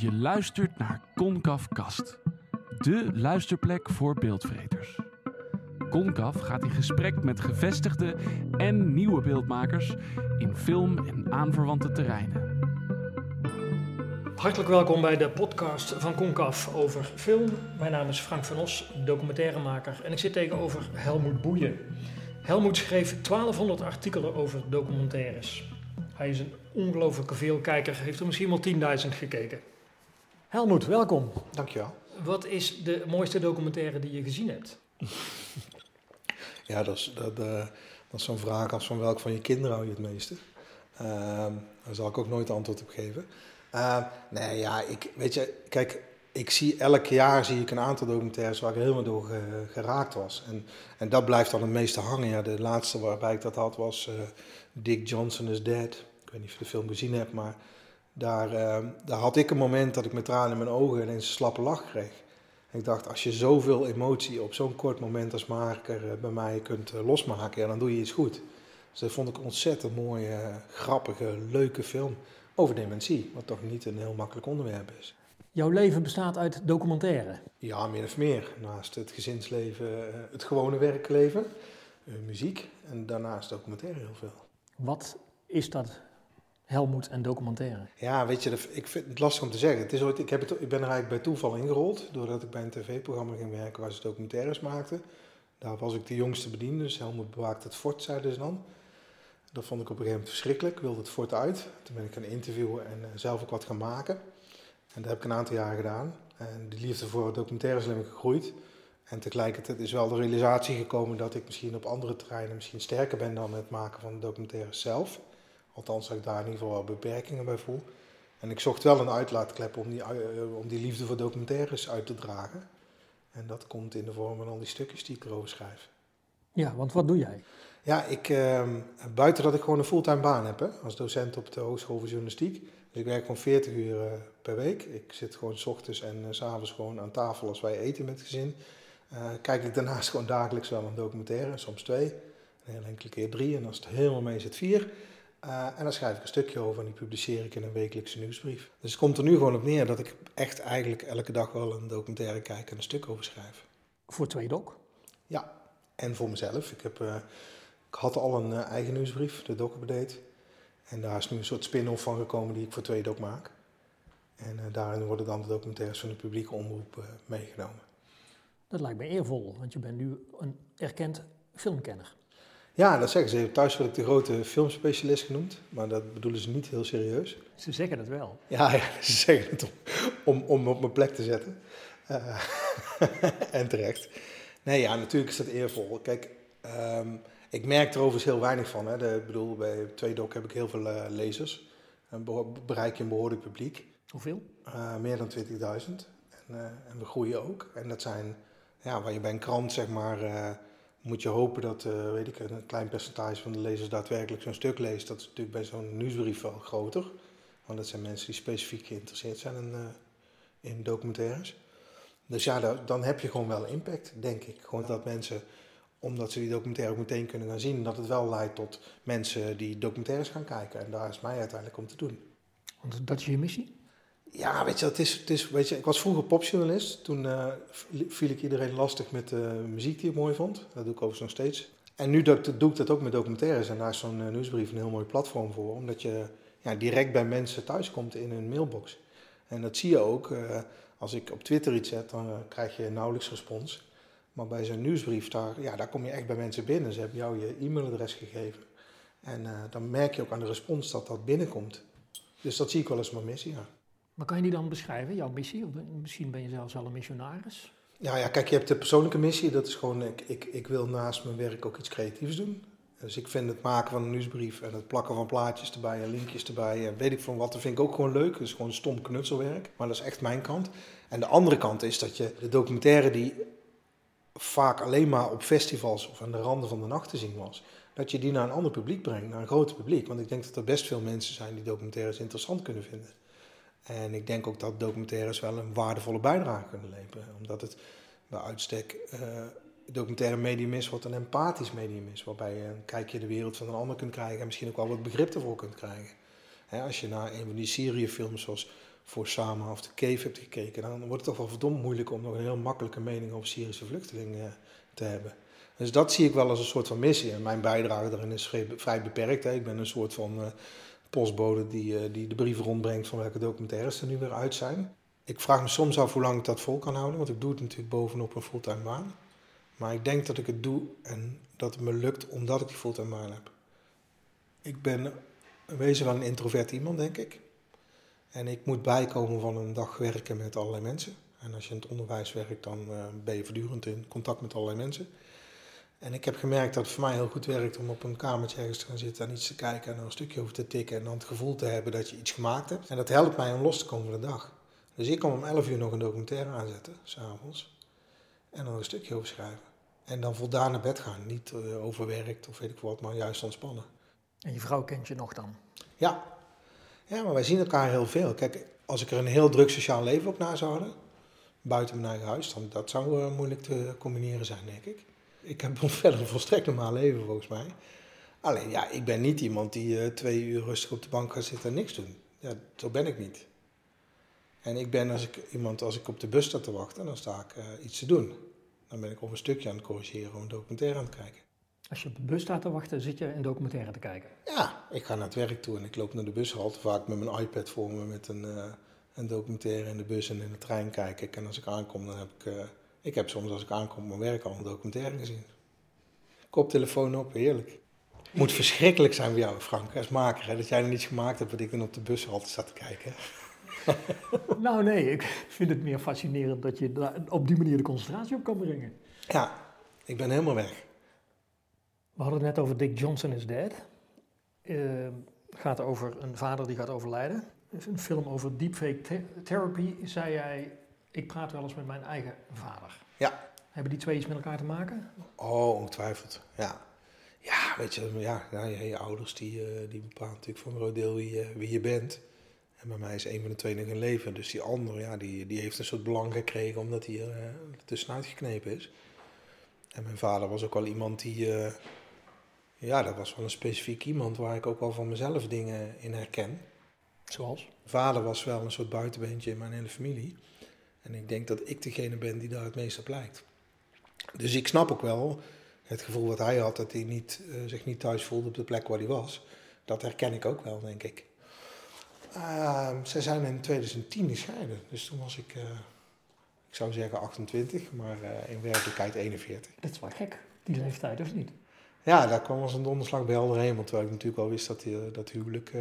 Je luistert naar Concaf Kast, de luisterplek voor beeldvreters. Concaf gaat in gesprek met gevestigde en nieuwe beeldmakers in film- en aanverwante terreinen. Hartelijk welkom bij de podcast van Concaf over film. Mijn naam is Frank van Os, documentairemaker en ik zit tegenover Helmoet Boeien. Helmoet schreef 1200 artikelen over documentaires. Hij is een ongelooflijke veelkijker, heeft er misschien wel 10.000 gekeken. Helmoet, welkom. Dankjewel. Wat is de mooiste documentaire die je gezien hebt? Ja, dat is, dat, eh, dat is zo'n vraag als van welk van je kinderen hou je het meeste. Ehm, daar zal ik ook nooit antwoord op geven. Ehm, nee, ja, ik, weet je, kijk, ik zie elk jaar zie ik een aantal documentaires waar ik helemaal door ge- geraakt was. En, en dat blijft dan het meeste hangen. Ja, de laatste waarbij ik dat had was eh, Dick Johnson is Dead. Ik weet niet of je de film gezien hebt, maar daar, ehm, daar had ik een moment dat ik met tranen in mijn ogen ineens een slappe lach kreeg. En ik dacht, als je zoveel emotie op zo'n kort moment als maker eh, bij mij kunt eh, losmaken, ja, dan doe je iets goed. Dus dat vond ik een ontzettend mooie, eh, grappige, leuke film over dementie. Wat toch niet een heel makkelijk onderwerp is. Jouw leven bestaat uit documentaire. Ja, meer of meer. Naast het gezinsleven, het gewone werkleven, muziek en daarnaast documentaire heel veel. Wat is dat, Helmoet en documentaire? Ja, weet je, ik vind het lastig om te zeggen. Het is ooit, ik, heb het, ik ben er eigenlijk bij toeval ingerold, doordat ik bij een tv-programma ging werken waar ze documentaires maakten. Daar was ik de jongste bediende, dus Helmoet bewaakt het fort, zeiden ze dan. Dat vond ik op een gegeven moment verschrikkelijk, ik wilde het fort uit. Toen ben ik gaan interviewen en eh, zelf ook wat gaan maken. En dat heb ik een aantal jaar gedaan. En die liefde voor documentaires is gegroeid. En tegelijkertijd is wel de realisatie gekomen dat ik misschien op andere terreinen misschien sterker ben dan het maken van documentaires zelf. Althans, dat ik daar in ieder geval wel beperkingen bij voel. En ik zocht wel een uitlaatklep om die, eh, om die liefde voor documentaires uit te dragen. En dat komt in de vorm van al die stukjes die ik erover schrijf. Ja, want wat doe jij? Ja, ik, ehm, buiten dat ik gewoon een fulltime baan heb, hè, als docent op de Hogeschool voor Journalistiek. Dus ik werk gewoon 40 uur eh, per week. Ik zit gewoon s ochtends en eh, s s'avonds gewoon aan tafel als wij eten met het gezin. Kijk ik daarnaast gewoon dagelijks wel een documentaire, soms twee. Een hele enkele keer drie en als het helemaal mee zit vier. Eh, en dan schrijf ik een stukje over en die publiceer ik in een wekelijkse nieuwsbrief. Dus het komt er nu gewoon op neer dat ik echt eigenlijk elke dag wel een documentaire kijk en een stuk over schrijf. Voor Tweedoc. Ja, en voor mezelf. Ik, heb, eh, ik had al een eh, eigen nieuwsbrief, de Doc Update. En daar is nu een soort spin-off van gekomen die ik voor Tweedok maak. En daarin worden dan de documentaires van de publieke omroep meegenomen. Dat lijkt me eervol, want je bent nu een erkend filmkenner. Ja, dat zeggen ze. Thuis word ik de grote filmspecialist genoemd, maar dat bedoelen ze niet heel serieus. Ze zeggen het wel. Ja, ja ze zeggen het om, om, om op mijn plek te zetten. Eh, en terecht. Nee, ja, natuurlijk is dat eervol. Kijk, ehm, ik merk er overigens heel weinig van. Hè. De, ik bedoel, bij Tweedok heb ik heel veel eh, lezers. En bereik je een behoorlijk publiek. Hoeveel? Eh, meer dan 20.000. En, en we groeien ook. En dat zijn, ja, waar je bij een krant zeg maar, moet je hopen dat, eh, weet ik, een klein percentage van de lezers daadwerkelijk zo'n stuk leest. Dat is natuurlijk bij zo'n nieuwsbrief wel groter. Want dat zijn mensen die specifiek geïnteresseerd zijn in, eh, in documentaires. Dus ja, da- dan heb je gewoon wel impact, denk ik. Gewoon dat mensen, omdat ze die documentaire ook meteen kunnen gaan zien, dat het wel leidt tot mensen die documentaires gaan kijken. En daar is mij uiteindelijk om te doen. Want dat is je missie? Ja, weet je, het is, het is, weet je, ik was vroeger popjournalist. Toen eh, viel ik iedereen lastig met de muziek die ik mooi vond. Dat doe ik overigens nog steeds. En nu doe ik, doe ik dat ook met documentaires. En daar is zo'n eh, nieuwsbrief een heel mooi platform voor. Omdat je ja, direct bij mensen thuis komt in hun mailbox. En dat zie je ook. eh, als ik op Twitter iets zet, dan eh, krijg je nauwelijks respons. Maar bij zo'n nieuwsbrief, daar, ja, daar kom je echt bij mensen binnen. Ze hebben jou je e-mailadres gegeven. En eh, dan merk je ook aan de respons dat dat binnenkomt. Dus dat zie ik wel als mijn missie, ja. Maar kan je die dan beschrijven, jouw missie? Of misschien ben je zelfs wel een missionaris? Ja, ja, kijk, je hebt de persoonlijke missie. Dat is gewoon, ik, ik, ik wil naast mijn werk ook iets creatiefs doen. Dus ik vind het maken van een nieuwsbrief en het plakken van plaatjes erbij en linkjes erbij en weet ik van wat, dat vind ik ook gewoon leuk. Dat is gewoon stom knutselwerk, maar dat is echt mijn kant. En de andere kant is dat je de documentaire die vaak alleen maar op festivals of aan de randen van de nacht te zien was, dat je die naar een ander publiek brengt, naar een groter publiek. Want ik denk dat er best veel mensen zijn die documentaires interessant kunnen vinden. En ik denk ook dat documentaires wel een waardevolle bijdrage kunnen leveren. Omdat het bij uitstek eh documentaire medium is wat een empathisch medium is. Waarbij je een kijkje de wereld van een ander kunt krijgen en misschien ook wel wat begrip ervoor kunt krijgen. Als je naar een van die Syrië-films zoals voor Sama of de Cave hebt gekeken, dan wordt het toch wel verdomd moeilijk om nog een heel makkelijke mening over Syrische vluchtelingen te hebben. Dus dat zie ik wel als een soort van missie. En mijn bijdrage daarin is vrij beperkt. Ik ben een soort van uh, postbode die, uh, die de brieven rondbrengt van welke documentaires er nu weer uit zijn. Ik vraag me soms af hoe lang ik dat vol kan houden, want ik doe het natuurlijk bovenop een fulltime baan. Maar ik denk dat ik het doe en dat het me lukt omdat ik die fulltime baan heb. Ik ben wezen wel een introvert iemand, denk ik. En ik moet bijkomen van een dag werken met allerlei mensen. En als je in het onderwijs werkt, dan uh, ben je voortdurend in contact met allerlei mensen. En ik heb gemerkt dat het voor mij heel goed werkt om op een kamertje ergens te gaan zitten en iets te kijken en er een stukje over te tikken en dan het gevoel te hebben dat je iets gemaakt hebt. En dat helpt mij om los te komen van de dag. Dus ik kan om 11 uur nog een documentaire aanzetten, s'avonds. En dan een stukje over schrijven. En dan voldaan naar bed gaan. Niet uh, overwerkt of weet ik wat, maar juist ontspannen. En je vrouw kent je nog dan? Ja. Ja, maar wij zien elkaar heel veel. Kijk, als ik er een heel druk sociaal leven op na zou houden, buiten mijn eigen huis, dan dat zou uh, moeilijk te combineren zijn, denk ik. Ik heb verder een volstrekt normaal leven, volgens mij. Alleen, ja, ik ben niet iemand die uh, twee uur rustig op de bank gaat zitten en niks doen. Ja, zo ben ik niet. En ik ben als ik iemand, als ik op de bus sta te wachten, dan sta ik uh, iets te doen. Dan ben ik over een stukje aan het corrigeren of een documentaire aan het kijken. Als je op de bus staat te wachten, zit je een documentaire te kijken? Ja, ik ga naar het werk toe en ik loop naar de bushalte. Vaak met mijn iPad voor me met een, uh, een documentaire in de bus en in de trein kijk ik. En als ik aankom, dan heb ik... Ik heb soms als ik aankom op mijn werk al een documentaire gezien. Koptelefoon op, heerlijk. Moet verschrikkelijk zijn voor jou, Frank, als maker. Hè, dat jij er niets gemaakt hebt wat ik dan op de bushalte zat te kijken. nou nee, ik vind het meer fascinerend dat je op die manier de concentratie op kan brengen. Ja, ik ben helemaal weg. We hadden het net over Dick Johnson is Dead. Uh, gaat over een vader die gaat overlijden. is een film over deepfake th therapy. Zei jij, ik praat wel eens met mijn eigen vader. Ja. Hebben die twee iets met elkaar te maken? Oh, ongetwijfeld, ja. Ja, weet je, ja, ja je, je ouders die, uh, die bepalen natuurlijk voor een groot deel wie, uh, wie je bent. En bij mij is een van de twee nog in leven. Dus die andere, ja, die, die heeft een soort belang gekregen omdat hij er uh, tussenuit geknepen is. En mijn vader was ook wel iemand die, uh, ja, dat was wel een specifiek iemand waar ik ook wel van mezelf dingen in herken. Zoals? Mijn vader was wel een soort buitenbeentje in mijn hele familie. En ik denk dat ik degene ben die daar het meest op lijkt. Dus ik snap ook wel het gevoel wat hij had, dat hij niet, uh, zich niet thuis voelde op de plek waar hij was. Dat herken ik ook wel, denk ik. Uh, zij zijn in 2010 gescheiden. Dus toen was ik, uh, ik zou zeggen 28, maar uh, in werkelijkheid 41. Dat is wel gek, die leeftijd, of niet? Ja, daar kwam als een donderslag bij helder heen. Want terwijl ik natuurlijk al wist dat die, dat huwelijk...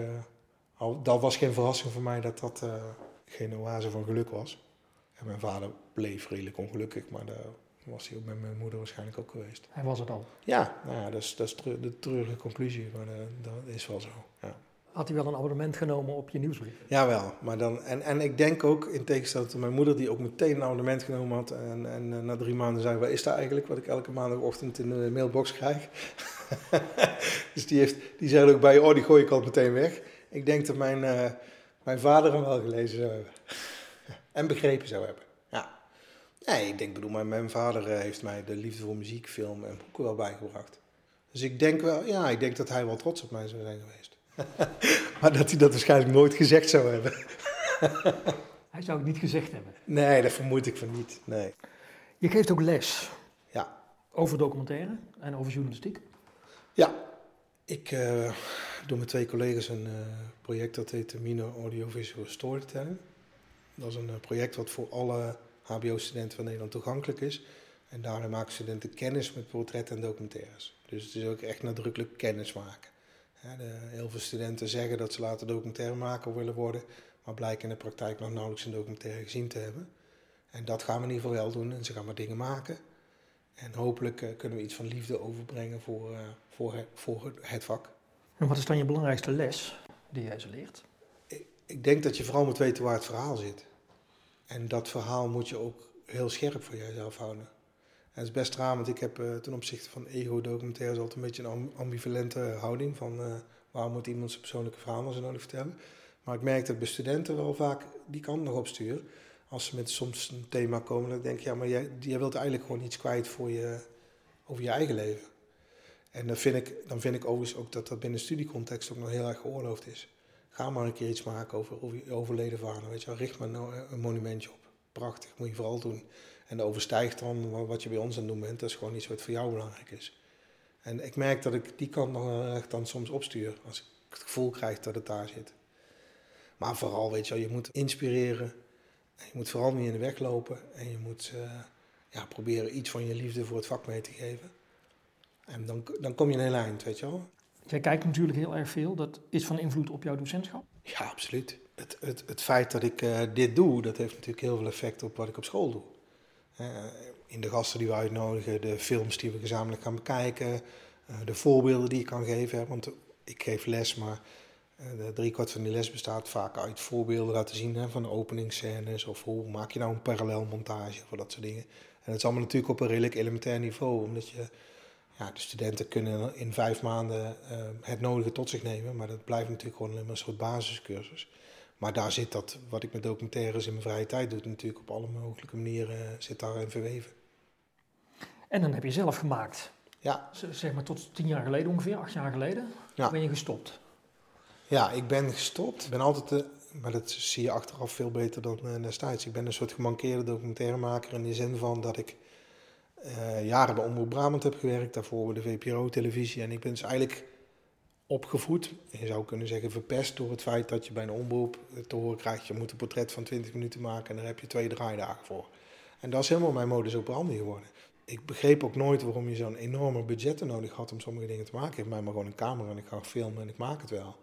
al, dat was geen verrassing voor mij dat dat geen oase van geluk was. En mijn vader bleef redelijk ongelukkig, maar daar was hij ook met mijn moeder waarschijnlijk ook geweest. Hij was het al? Ja, nou ja dat, is, dat is de treurige conclusie, maar dat is wel zo, ja. Had hij wel een abonnement genomen op je nieuwsbrief? Jawel, maar dan, en, en ik denk ook, in tegenstelling tot mijn moeder, die ook meteen een abonnement genomen had. En, en uh, na drie maanden zei: Wat is dat eigenlijk? Wat ik elke maandagochtend in de mailbox krijg. dus die, heeft, die zei ook bij: Oh, die gooi ik al meteen weg. Ik denk dat mijn, uh, mijn vader hem wel gelezen zou hebben. En begrepen zou hebben. Ja. Nee, ik denk, bedoel, mijn, mijn vader uh, heeft mij de liefde voor muziek, film en boeken wel bijgebracht. Dus ik denk wel, ja, ik denk dat hij wel trots op mij zou zijn geweest. maar dat hij dat waarschijnlijk nooit gezegd zou hebben. hij zou het niet gezegd hebben? Nee, dat vermoed ik van niet, nee. Je geeft ook les. Ja. Over documentaire en over journalistiek? Ja. Ik uh, doe met twee collega's een uh, project dat heet Mino Audiovisual Storytelling. Dat is een uh, project wat voor alle HBO-studenten van Nederland toegankelijk is. En daarin maken studenten kennis met portretten en documentaires. Dus het is ook echt nadrukkelijk kennis maken. Heel veel studenten zeggen dat ze later documentairemaker willen worden, maar blijken in de praktijk nog nauwelijks een documentaire gezien te hebben. En dat gaan we in ieder geval wel doen en ze gaan maar dingen maken. En hopelijk uh, kunnen we iets van liefde overbrengen voor, uh, voor, het, voor het vak. En wat is dan je belangrijkste les die jij ze leert? Ik, denk dat je vooral moet weten waar het verhaal zit. En dat verhaal moet je ook heel scherp voor jezelf houden. En het is best raar, want ik heb uh, ten opzichte van ego-documentaires altijd een beetje een ambivalente houding. Van uh, waarom moet iemand zijn persoonlijke verhaal nou nodig vertellen? Maar ik merk dat bij studenten wel vaak die kant nog opsturen. Als ze met soms een thema komen, dan denk ik, ja, maar jij, jij wilt eigenlijk gewoon iets kwijt voor je, over je eigen leven. En dan vind, ik, dan vind ik overigens ook dat dat binnen studiecontext ook nog heel erg geoorloofd is. Ga maar een keer iets maken over, je overleden vader. Weet je. Richt maar nou een monumentje op. Prachtig, moet je vooral doen. En dat overstijgt dan wat je bij ons aan het doen bent. Dat is gewoon iets wat voor jou belangrijk is. En ik merk dat ik die kant nog dan soms opstuur. Als ik het gevoel krijg dat het daar zit. Maar vooral, weet je wel, je moet inspireren. En je moet vooral niet in de weg lopen. En je moet uh, ja, proberen iets van je liefde voor het vak mee te geven. En dan, dan kom je een heel eind, weet je wel. Jij kijkt natuurlijk heel erg veel. Dat is van invloed op jouw docentschap? Ja, absoluut. Het, het, het feit dat ik uh, dit doe, dat heeft natuurlijk heel veel effect op wat ik op school doe. Uh, in de gasten die we uitnodigen, de films die we gezamenlijk gaan bekijken, uh, de voorbeelden die ik kan geven. Want ik geef les, maar de driekwart van die les bestaat vaak uit voorbeelden laten zien hè, van openingsscènes. Of hoe maak je nou een parallelmontage of dat soort dingen. En dat is allemaal natuurlijk op een redelijk elementair niveau, omdat je ja, de studenten kunnen in vijf maanden uh, het nodige tot zich nemen, maar dat blijft natuurlijk gewoon een soort basiscursus. Maar daar zit dat, wat ik met documentaires in mijn vrije tijd doe, natuurlijk op alle mogelijke manieren uh, zit daarin verweven. En dan heb je zelf gemaakt. Ja. zeg maar tot tien jaar geleden ongeveer, acht jaar geleden, ja. ben je gestopt. Ja, ik ben gestopt. Ik ben altijd, de, maar dat zie je achteraf veel beter dan destijds. Ik ben een soort gemankeerde documentairemaker in de zin van dat ik uh, jaren bij Omroep Brabant heb gewerkt, daarvoor bij de VPRO-televisie. En ik ben dus eigenlijk opgevoed, je zou kunnen zeggen verpest, door het feit dat je bij een omroep te horen krijgt, je moet een portret van 20 minuten maken en daar heb je twee draaidagen voor. En dat is helemaal mijn modus operandi geworden. Ik begreep ook nooit waarom je zo'n enorme budgetten nodig had om sommige dingen te maken. Ik heb mij maar gewoon een camera en ik ga filmen en ik maak het wel.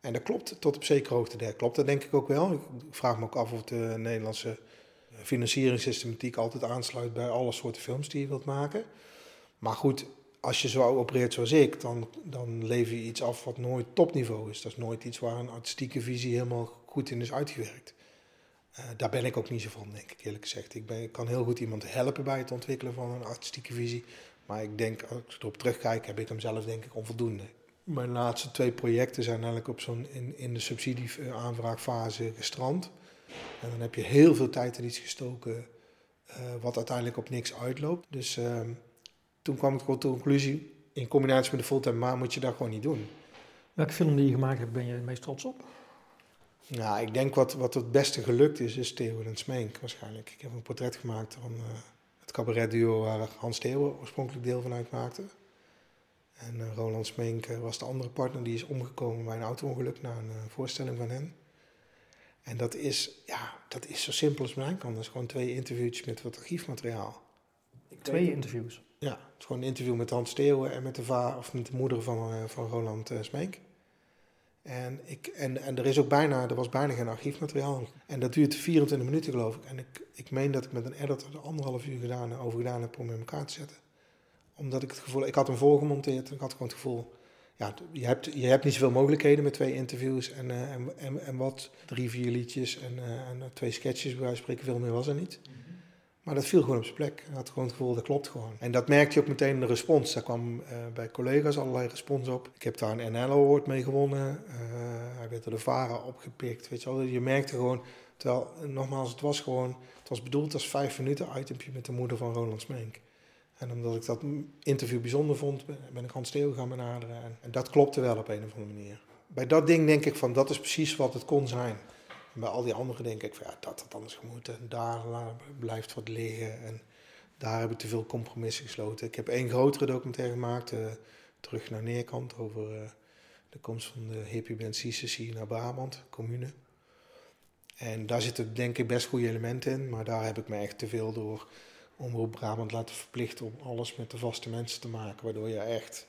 En dat klopt tot op zekere hoogte. Dat klopt dat denk ik ook wel. Ik vraag me ook af of de Nederlandse financieringssystematiek altijd aansluit bij alle soorten films die je wilt maken. Maar goed, als je zo opereert zoals ik, dan, dan lever je iets af wat nooit topniveau is. Dat is nooit iets waar een artistieke visie helemaal goed in is uitgewerkt. Uh, daar ben ik ook niet zo van, denk ik eerlijk gezegd. Ik, ben, kan heel goed iemand helpen bij het ontwikkelen van een artistieke visie. Maar ik denk, als ik erop terugkijk, heb ik hem zelf denk ik onvoldoende. Mijn laatste twee projecten zijn eigenlijk op zo'n in, in de subsidieaanvraagfase gestrand. En dan heb je heel veel tijd in iets gestoken, uh, wat uiteindelijk op niks uitloopt. Dus uh, toen kwam ik tot de conclusie, in combinatie met de fulltime baan moet je dat gewoon niet doen. Welke film die je gemaakt hebt, ben je het meest trots op? Nou, ik denk wat, wat het beste gelukt is, is Theo en Smeenk waarschijnlijk. Ik heb een portret gemaakt van uh, het cabaretduo waar Hans Theo oorspronkelijk deel van uitmaakte. En uh, Roland Smeenk was de andere partner, die is omgekomen bij een auto-ongeluk na een voorstelling van hen. En dat is, ja, dat is zo simpel als mijn kan. Dat is gewoon twee interviewtjes met wat archiefmateriaal. Twee interviews? Ja, het is gewoon een interview met Hans Steeuwen en met de, va of met de moeder van, uh, van Roland uh, Smeek. En, ik, en, en er, is ook bijna, er was bijna geen archiefmateriaal. En dat duurt 24 minuten geloof ik. En ik, ik meen dat ik met een editor er anderhalf uur gedaan, over gedaan heb om in elkaar te zetten. Omdat ik het gevoel, ik had hem voorgemonteerd en ik had gewoon het gevoel, ja, je hebt, je hebt niet zoveel mogelijkheden met twee interviews en, uh, en, en, en, wat, drie, vier liedjes en, uh, en twee sketches, bij wijze van spreken, veel meer was er niet. Mm -hmm. Maar dat viel gewoon op zijn plek. Ik had gewoon het gevoel, dat klopt gewoon. En dat merkte je ook meteen in de respons. Daar kwam uh, bij collega's allerlei respons op. Ik heb daar een NL Award mee gewonnen. hij werd door de VARA opgepikt, weet je wel. Je merkte gewoon, terwijl, nogmaals, het was gewoon, het was bedoeld als vijf minuten itempje met de moeder van Roland Smeenk. En omdat ik dat interview bijzonder vond, ben ik Hans Theo gaan benaderen. En, dat klopte wel op een of andere manier. Bij dat ding denk ik van, dat is precies wat het kon zijn. En bij al die andere denk ik van, ja, dat had anders gemoeten. En daar blijft wat liggen. En daar heb ik te veel compromissen gesloten. Ik heb één grotere documentaire gemaakt, uh, Terug naar Neerkant, over uh, de komst van de hippie band CCC naar Brabant, commune. En daar zitten denk ik best goede elementen in, maar daar heb ik me echt te veel door Omroep Brabant laten verplichten om alles met de vaste mensen te maken. Waardoor je echt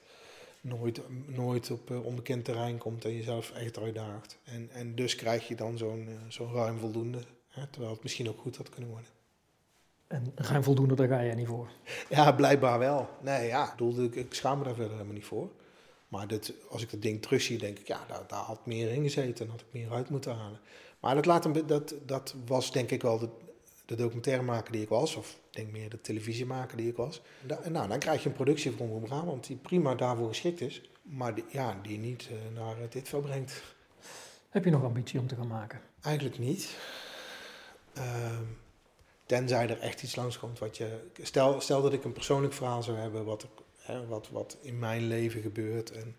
nooit, nooit op uh, onbekend terrein komt en jezelf echt uitdaagt. En, en dus krijg je dan zo'n uh, zo'n ruim voldoende. Hè, terwijl het misschien ook goed had kunnen worden. En ruim voldoende, daar ga je niet voor? Ja, blijkbaar wel. Nee, ja, ik, ik schaam me daar verder helemaal niet voor. Maar dit, als ik dat ding terugzie, denk ik, ja, daar, daar had meer in gezeten en had ik meer uit moeten halen. Maar dat, laat dat, dat was denk ik wel de, de documentairemaker die ik was, of ik denk meer de televisiemaker die ik was. Da nou, dan krijg je een productie van Omroep Brabant die prima daarvoor geschikt is, maar die, ja, die niet uh, naar dit veel brengt. Heb je nog ambitie om te gaan maken? Eigenlijk niet. Uh, tenzij er echt iets langskomt wat je... Stel, stel dat ik een persoonlijk verhaal zou hebben wat, hè, wat, wat in mijn leven gebeurt en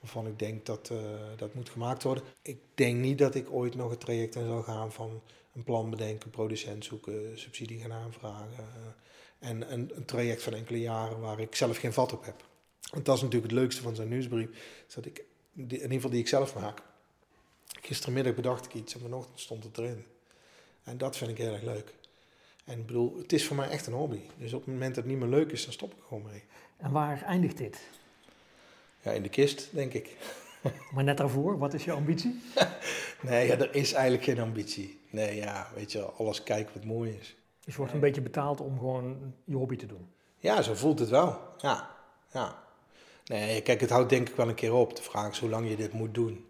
waarvan ik denk dat dat moet gemaakt worden. Ik denk niet dat ik ooit nog het traject in zal gaan van een plan bedenken, producent zoeken, subsidie gaan aanvragen. en een, een, traject van enkele jaren waar ik zelf geen vat op heb. Want dat is natuurlijk het leukste van zo'n nieuwsbrief. Dat ik, in ieder geval die ik zelf maak. Gistermiddag bedacht ik iets en vanochtend stond het erin. En dat vind ik heel erg leuk. En ik bedoel, het is voor mij echt een hobby. Dus op het moment dat het niet meer leuk is, dan stop ik gewoon mee. En waar eindigt dit? Ja, in de kist, denk ik. Maar net daarvoor, wat is je ambitie? nee, ja, er is eigenlijk geen ambitie. Nee, ja, weet je, alles kijken wat mooi is. Dus je wordt een beetje betaald om gewoon je hobby te doen? Ja, zo voelt het wel. Ja, ja. Nee, kijk, het houdt denk ik wel een keer op. De vraag is hoe lang je dit moet doen.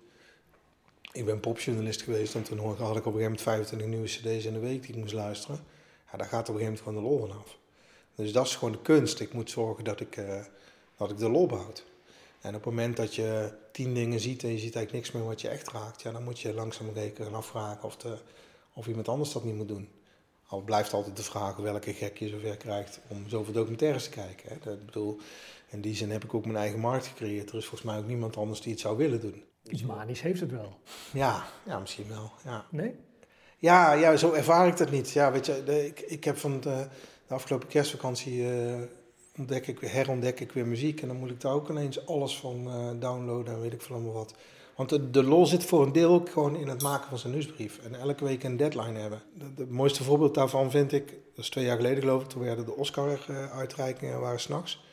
Ik ben popjournalist geweest en toen had ik op een gegeven moment 25 nieuwe cd's in de week die ik moest luisteren. Ja, daar gaat op een gegeven moment gewoon de lol vanaf. Dus dat is gewoon de kunst. Ik moet zorgen dat ik, uh, dat ik de lol behoud. En op het moment dat je tien dingen ziet en je ziet eigenlijk niks meer wat je echt raakt, ja, dan moet je langzaam rekenen en afvragen of, de, of iemand anders dat niet moet doen. Al blijft altijd de vraag welke gek je zover krijgt om zoveel documentaires te kijken. Hè. Dat, bedoel, in die zin heb ik ook mijn eigen markt gecreëerd. Er is volgens mij ook niemand anders die het zou willen doen. Iets manisch heeft het wel. Ja, ja misschien wel. Ja. Nee? Ja, ja, zo ervaar ik dat niet. Ja, weet je, de, ik, ik heb van de, de afgelopen kerstvakantie uh, ontdek ik, herontdek ik weer muziek. En dan moet ik daar ook ineens alles van uh, downloaden en weet ik veel allemaal wat. Want de, de, lol zit voor een deel ook gewoon in het maken van zijn nieuwsbrief. En elke week een deadline hebben. Het mooiste voorbeeld daarvan vind ik, dat is twee jaar geleden geloof ik, toen werden de Oscar-uitreikingen waren s'nachts.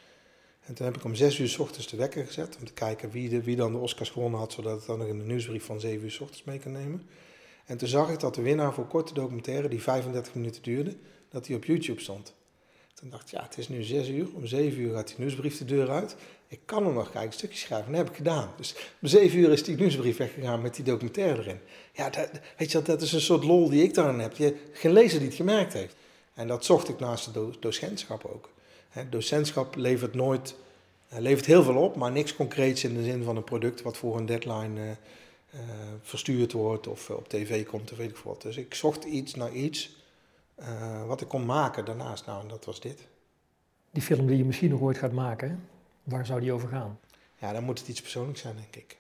En toen heb ik om zes uur s ochtends de wekker gezet om te kijken wie, de, wie dan de Oscars gewonnen had, zodat ik dan nog in de nieuwsbrief van zeven uur s ochtends mee kan nemen. En toen zag ik dat de winnaar voor korte documentaire, die 35 minuten duurde, dat die op YouTube stond. Toen dacht ik, ja, het is nu zes uur. Om zeven uur gaat die nieuwsbrief de deur uit. Ik kan er nog kijken, stukje schrijven. dat heb ik gedaan. Dus om zeven uur is die nieuwsbrief weggegaan met die documentaire erin. Ja, dat, weet je, dat is een soort lol die ik daarin heb. Je, geen lezer die het gemerkt heeft. En dat zocht ik naast de docentschap ook. Docentschap levert nooit, uh, levert heel veel op, maar niks concreets in de zin van een product wat voor een deadline uh, uh, verstuurd wordt of op tv komt of weet ik wat. Dus ik zocht iets naar iets wat ik kon maken daarnaast. Nou, en dat was dit. Die film die je misschien nog ooit gaat maken, waar zou die over gaan? Ja, dan moet het iets persoonlijks zijn, denk ik.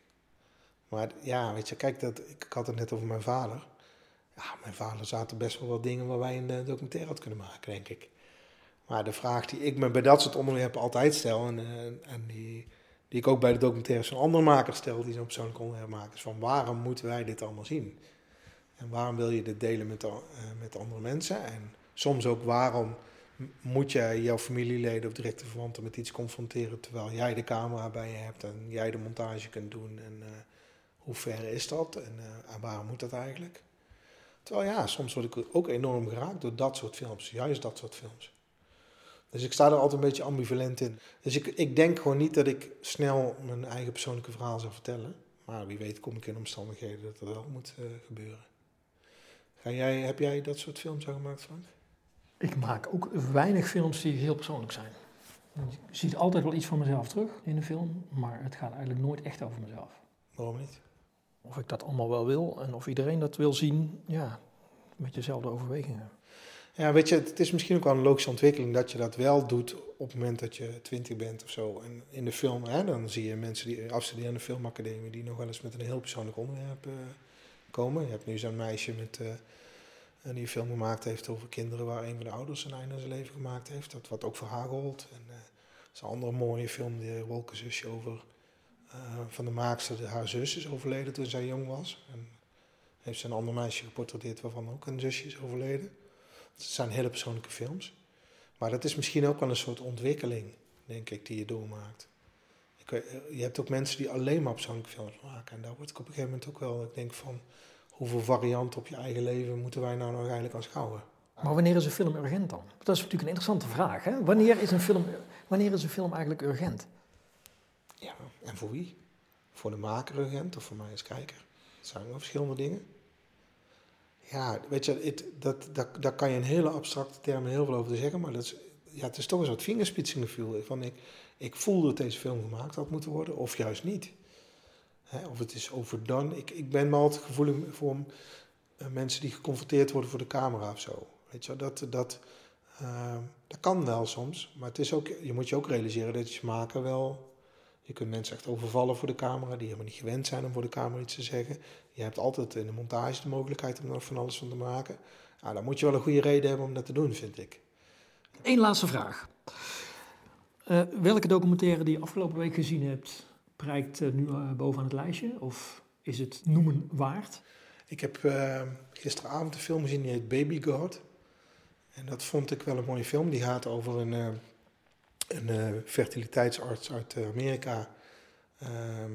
Maar ja, weet je, kijk, dat, ik had het net over mijn vader. Ja, mijn vader zaten best wel wat dingen waar wij een documentaire had kunnen maken, denk ik. Maar de vraag die ik me bij dat soort onderwerpen altijd stel, en, eh, en die, die ik ook bij de documentaires van andere makers stel, die zo'n persoonlijk onderwerp maken, is van waarom moeten wij dit allemaal zien? En waarom wil je dit delen met, uh, met andere mensen? En soms ook waarom moet jij jouw familieleden of directe verwanten met iets confronteren terwijl jij de camera bij je hebt en jij de montage kunt doen? En uh, hoe ver is dat en, en waarom moet dat eigenlijk? Terwijl ja, soms word ik ook enorm geraakt door dat soort films, juist dat soort films. Dus ik sta er altijd een beetje ambivalent in. Dus ik, ik denk gewoon niet dat ik snel mijn eigen persoonlijke verhaal zou vertellen. Maar wie weet kom ik in omstandigheden dat dat wel moet gebeuren. Ga jij, heb jij dat soort films al gemaakt, Frank? Ik maak ook weinig films die heel persoonlijk zijn. Je ziet altijd wel iets van mezelf terug in een film, maar het gaat eigenlijk nooit echt over mezelf. Waarom niet? Of ik dat allemaal wel wil en of iedereen dat wil zien, ja, met jezelfde overwegingen. Ja, weet je, het is misschien ook wel een logische ontwikkeling dat je dat wel doet op het moment dat je twintig bent of zo. En in de film, hè, dan zie je mensen die afstuderen aan de filmacademie die nog wel eens met een heel persoonlijk onderwerp uh, Je hebt nu zo'n meisje met, uh, die film gemaakt heeft over kinderen waar een van de ouders een einde aan zijn leven gemaakt heeft. Dat wat ook voor haar rolt. En uh, is een andere mooie film, de Wolkenzusje, over van de maakster. Haar zus is overleden toen zij jong was. En heeft ze een ander meisje geportretteerd waarvan ook een zusje is overleden. Het zijn hele persoonlijke films. Maar dat is misschien ook wel een soort ontwikkeling, denk ik, die je doormaakt. Je hebt ook mensen die alleen maar persoonlijke films maken. En daar word ik op een gegeven moment ook wel, ik denk van, hoeveel varianten op je eigen leven moeten wij nou nog eigenlijk aanschouwen? Maar wanneer is een film urgent dan? Dat is natuurlijk een interessante vraag. Hè? Wanneer, is een film, wanneer is een film eigenlijk urgent? Ja, en voor wie? Voor de maker urgent of voor mij als kijker? Dat zijn wel verschillende dingen. Ja, weet je, het, dat, dat, daar kan je in hele abstracte termen heel veel over zeggen, maar dat is, ja, het is toch een soort vingerspitsengevoel. Van ik, ik voel dat deze film gemaakt had moeten worden, of juist niet. Of het is overdone. Ik, ik ben me altijd gevoelig voor uh, mensen die geconfronteerd worden voor de camera of zo. Weet je, dat, dat, uh, dat kan wel soms, maar het is ook, je moet je ook realiseren dat je maker wel Je kunt mensen echt overvallen voor de camera, die helemaal niet gewend zijn om voor de camera iets te zeggen. Je hebt altijd in de montage de mogelijkheid om er van alles van te maken. Nou, dan moet je wel een goede reden hebben om dat te doen, vind ik. Eén laatste vraag. Uh, welke documentaire die je afgelopen week gezien hebt, prijkt uh, nu uh, bovenaan het lijstje? Of is het noemen waard? Ik heb gisteravond een film gezien die heet Baby God. En dat vond ik wel een mooie film. Die gaat over een, een fertiliteitsarts uit Amerika. Ehm,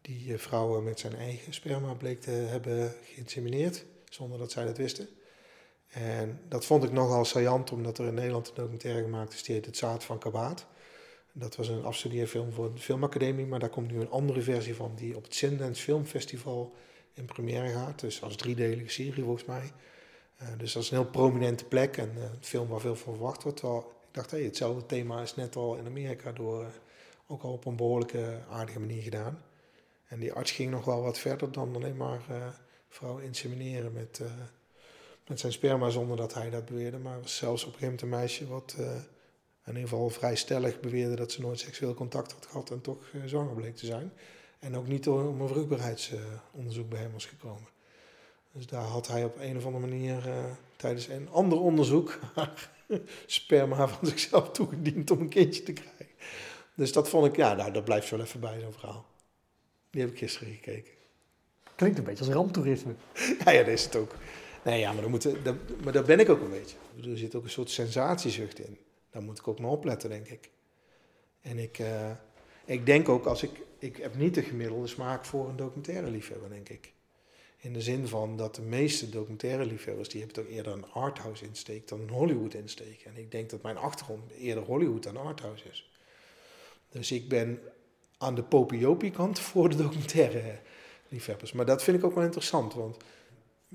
die vrouwen met zijn eigen sperma bleek te hebben geïnsemineerd, zonder dat zij dat wisten. En dat vond ik nogal saillant, omdat er in Nederland een documentaire gemaakt is, die heet Het Zaad van Kabaat. Dat was een afstudeerfilm voor de filmacademie, maar daar komt nu een andere versie van, die op het Sundance Filmfestival in première gaat. Dus als driedelige serie volgens mij. Uh, dus dat is een heel prominente plek en uh, een film waar veel van verwacht wordt. Ik dacht, hey, hetzelfde thema is net al in Amerika door uh, ook al op een behoorlijke aardige manier gedaan. En die arts ging nog wel wat verder dan alleen maar vrouwen insemineren met met zijn sperma zonder dat hij dat beweerde. Maar was zelfs op een gegeven moment een meisje wat in ieder geval vrij stellig beweerde dat ze nooit seksueel contact had gehad en toch uh, zwanger bleek te zijn. En ook niet om een vruchtbaarheidsonderzoek bij hem was gekomen. Dus daar had hij op een of andere manier uh, tijdens een ander onderzoek sperma van zichzelf toegediend om een kindje te krijgen. Dus dat vond ik, ja, nou, dat blijft wel even bij zo'n verhaal. Die heb ik gisteren gekeken. Klinkt een beetje als ramptoerisme. ja, ja, dat is het ook. Nee, ja, maar, dan moet, dat, maar daar ben ik ook een beetje. Er zit ook een soort sensatiezucht in. Daar moet ik ook mee opletten, denk ik. En ik, uh, ik denk ook, als ik, ik heb niet de gemiddelde smaak voor een documentaire liefhebber, denk ik. In de zin van dat de meeste documentaire liefhebbers, die hebben toch eerder een arthouse insteek dan een Hollywood insteek. En ik denk dat mijn achtergrond eerder Hollywood dan arthouse is. Dus ik ben aan de popiopie kant voor de documentaire liefhebbers. Maar dat vind ik ook wel interessant, want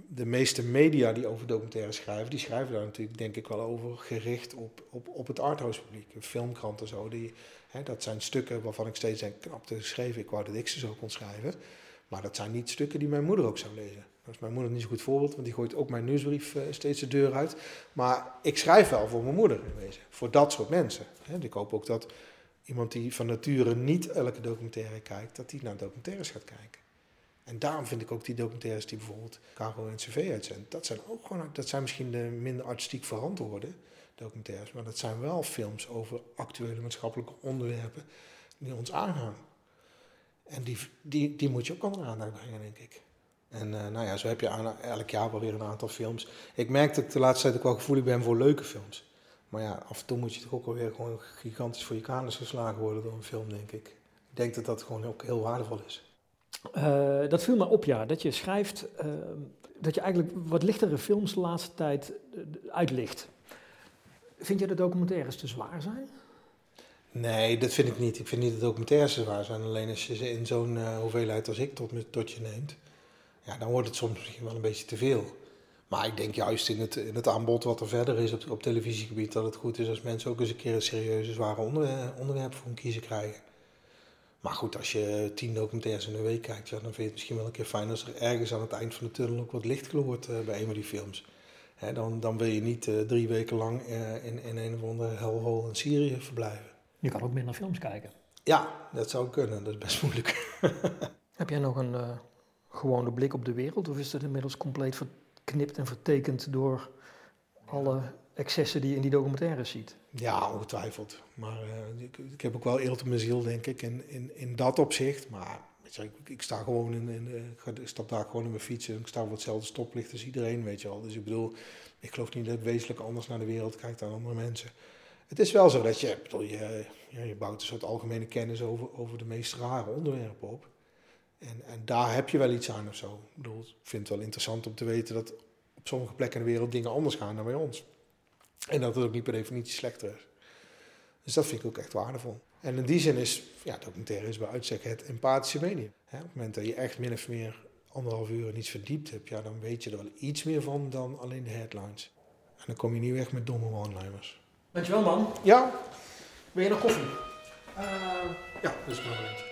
de meeste media die over documentaires schrijven, die schrijven daar natuurlijk denk ik wel over gericht op, op, op het arthouse publiek. Filmkranten zo, die, hè, dat zijn stukken waarvan ik steeds denk, knap te geschreven, ik wou dat ik ze zo kon schrijven. Maar dat zijn niet stukken die mijn moeder ook zou lezen. Dat is mijn moeder niet zo goed voorbeeld, want die gooit ook mijn nieuwsbrief uh, steeds de deur uit. Maar ik schrijf wel voor mijn moeder in wezen, voor dat soort mensen. Hè. Ik hoop ook dat iemand die van nature niet elke documentaire kijkt, dat die naar documentaires gaat kijken. En daarom vind ik ook die documentaires die bijvoorbeeld Caro en CV uitzendt, dat zijn ook gewoon, dat zijn misschien de minder artistiek verantwoorde documentaires, maar dat zijn wel films over actuele maatschappelijke onderwerpen die ons aangaan. En die, die, die moet je ook onder aandacht brengen, denk ik. En uh, nou ja, zo heb je elk jaar wel weer een aantal films. Ik merk dat ik de laatste tijd ook wel gevoelig ben voor leuke films. Maar ja, af en toe moet je toch ook alweer gewoon gigantisch voor je kanus geslagen worden door een film, denk ik. Ik denk dat dat gewoon ook heel waardevol is. Uh, dat viel me op, ja. Dat je schrijft uh, dat je eigenlijk wat lichtere films de laatste tijd uh, uitlicht. Vind je de documentaires te zwaar zijn? Nee, dat vind ik niet. Ik vind niet dat documentaires te zwaar zijn. Alleen als je ze in zo'n hoeveelheid als ik tot, tot je neemt, ja, dan wordt het soms misschien wel een beetje te veel. Maar ik denk juist in het, in het aanbod wat er verder is op, televisiegebied, dat het goed is als mensen ook eens een keer een serieuze, zware onderwerp, onderwerp voor hun kiezen krijgen. Maar goed, als je tien documentaires in een week kijkt, ja, dan vind je het misschien wel een keer fijn als er ergens aan het eind van de tunnel ook wat licht gloort uh, bij een van die films. Hè, dan, dan wil je niet uh, drie weken lang uh, in, in een of andere hellhole in Syrië verblijven. Je kan ook minder films kijken. Ja, dat zou kunnen. Dat is best moeilijk. Heb jij nog een gewone blik op de wereld? Of is dat inmiddels compleet verknipt en vertekend door alle excessen die je in die documentaires ziet. Ja, ongetwijfeld. Maar uh, ik, heb ook wel in mijn ziel, denk ik, in, in, in dat opzicht. Maar weet je, ik, ik, sta gewoon in, in ik stap daar gewoon in mijn fiets en ik sta op hetzelfde stoplicht als iedereen, weet je wel. Dus ik bedoel, ik geloof niet dat ik wezenlijk anders naar de wereld kijk dan andere mensen. Het is wel zo dat je, bedoel, je, je bouwt een soort algemene kennis over, over de meest rare onderwerpen op. En, en daar heb je wel iets aan of zo. Ik bedoel, ik vind het wel interessant om te weten dat op sommige plekken in de wereld dingen anders gaan dan bij ons. En dat het ook niet per definitie slechter is. Dus dat vind ik ook echt waardevol. En in die zin is ja, documentaire is bij uitstek het empathische medium. op het moment dat je echt min of meer anderhalf uur in iets verdiept hebt, ja, dan weet je er wel iets meer van dan alleen de headlines. En dan kom je niet weg met domme one-liners. Dankjewel man. Ja. Wil je nog koffie? Uh, ja, dat is maar een